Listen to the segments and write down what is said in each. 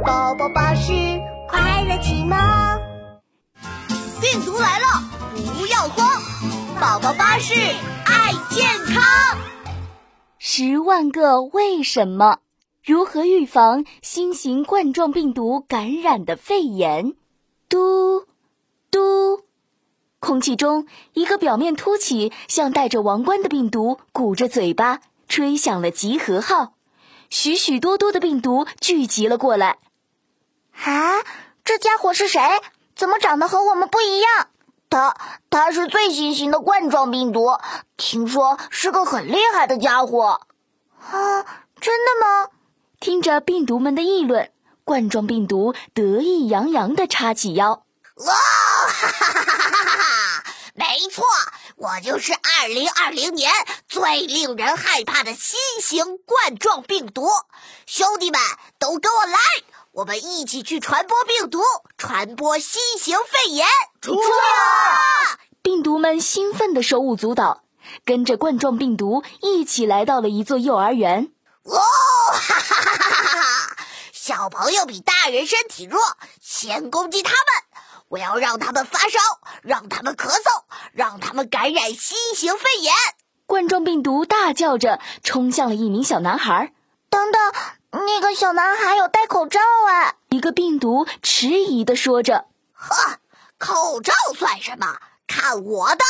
宝宝巴士快乐启蒙。病毒来了，不要慌！宝宝巴士爱健康。十万个为什么？如何预防新型冠状病毒感染的肺炎？嘟嘟，空气中一个表面凸起、像戴着王冠的病毒鼓着嘴巴，吹响了集合号。许许多多的病毒聚集了过来。啊，这家伙是谁？怎么长得和我们不一样？他他是最新型的冠状病毒，听说是个很厉害的家伙。啊，真的吗？听着病毒们的议论，冠状病毒得意洋洋地叉起腰。哇，哈哈哈哈哈哈！没错，我就是二零二零年最令人害怕的新型冠状病毒。兄弟们，都跟我来，我们一起去传播病毒，传播新型肺炎。出发！病毒们兴奋的手舞足蹈，跟着冠状病毒一起来到了一座幼儿园。哦，哈哈哈哈哈哈！小朋友比大人身体弱，先攻击他们。我要让他们发烧，让他们咳嗽，感染新型肺炎。冠状病毒大叫着冲向了一名小男孩。等等，那个小男孩有戴口罩啊！一个病毒迟疑地说着：“呵，口罩算什么？看我的！”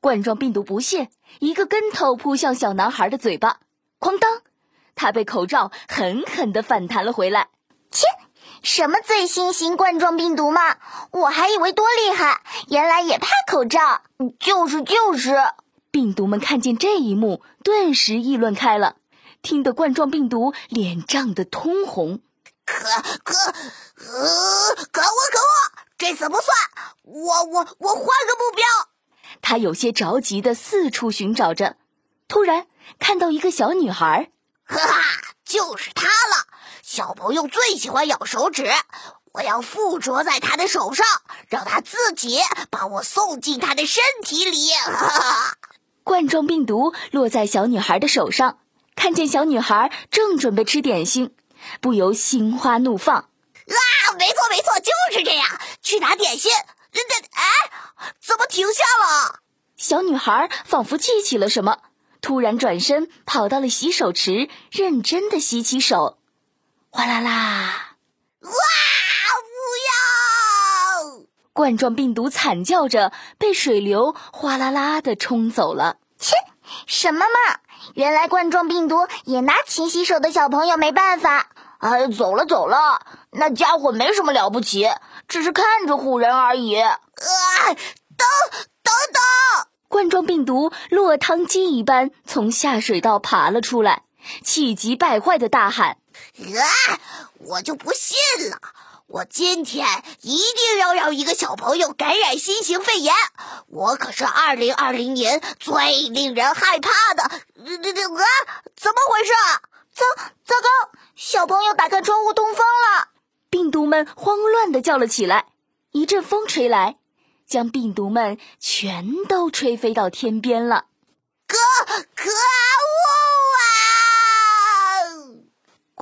冠状病毒不屑，一个跟头扑向小男孩的嘴巴，哐当，他被口罩狠狠地反弹了回来。切！什么最新型冠状病毒吗？我还以为多厉害，原来也怕口罩。就是就是，病毒们看见这一幕，顿时议论开了，听得冠状病毒脸涨得通红。可可呃，可恶可恶，这次不算？我我我换个目标。他有些着急的四处寻找着，突然看到一个小女孩，哈哈，就是她了。小朋友最喜欢咬手指，我要附着在他的手上，让他自己把我送进他的身体里。冠状病毒落在小女孩的手上，看见小女孩正准备吃点心，不由心花怒放。啊，没错没错，就是这样。去拿点心。哎，怎么停下了？小女孩仿佛记起了什么，突然转身跑到了洗手池，认真的洗起手。哗啦啦！哇！不要！冠状病毒惨叫着，被水流哗啦啦的冲走了。切！什么嘛！原来冠状病毒也拿勤洗手的小朋友没办法。哎，走了走了，那家伙没什么了不起，只是看着唬人而已。啊！等等等！冠状病毒落汤鸡一般从下水道爬了出来，气急败坏的大喊。啊！我就不信了！我今天一定要让一个小朋友感染新型肺炎！我可是二零二零年最令人害怕的……这这啊！怎么回事？糟糟糕！小朋友打开窗户通风了！病毒们慌乱地叫了起来。一阵风吹来，将病毒们全都吹飞到天边了。可可恶！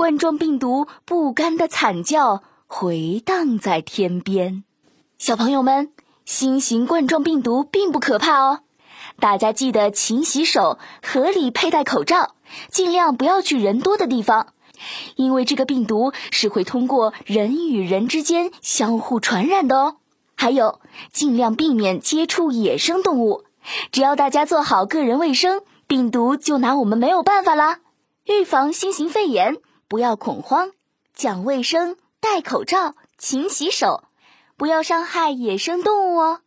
冠状病毒不甘的惨叫回荡在天边，小朋友们，新型冠状病毒并不可怕哦，大家记得勤洗手，合理佩戴口罩，尽量不要去人多的地方，因为这个病毒是会通过人与人之间相互传染的哦。还有，尽量避免接触野生动物，只要大家做好个人卫生，病毒就拿我们没有办法啦。预防新型肺炎。不要恐慌，讲卫生，戴口罩，勤洗手，不要伤害野生动物哦。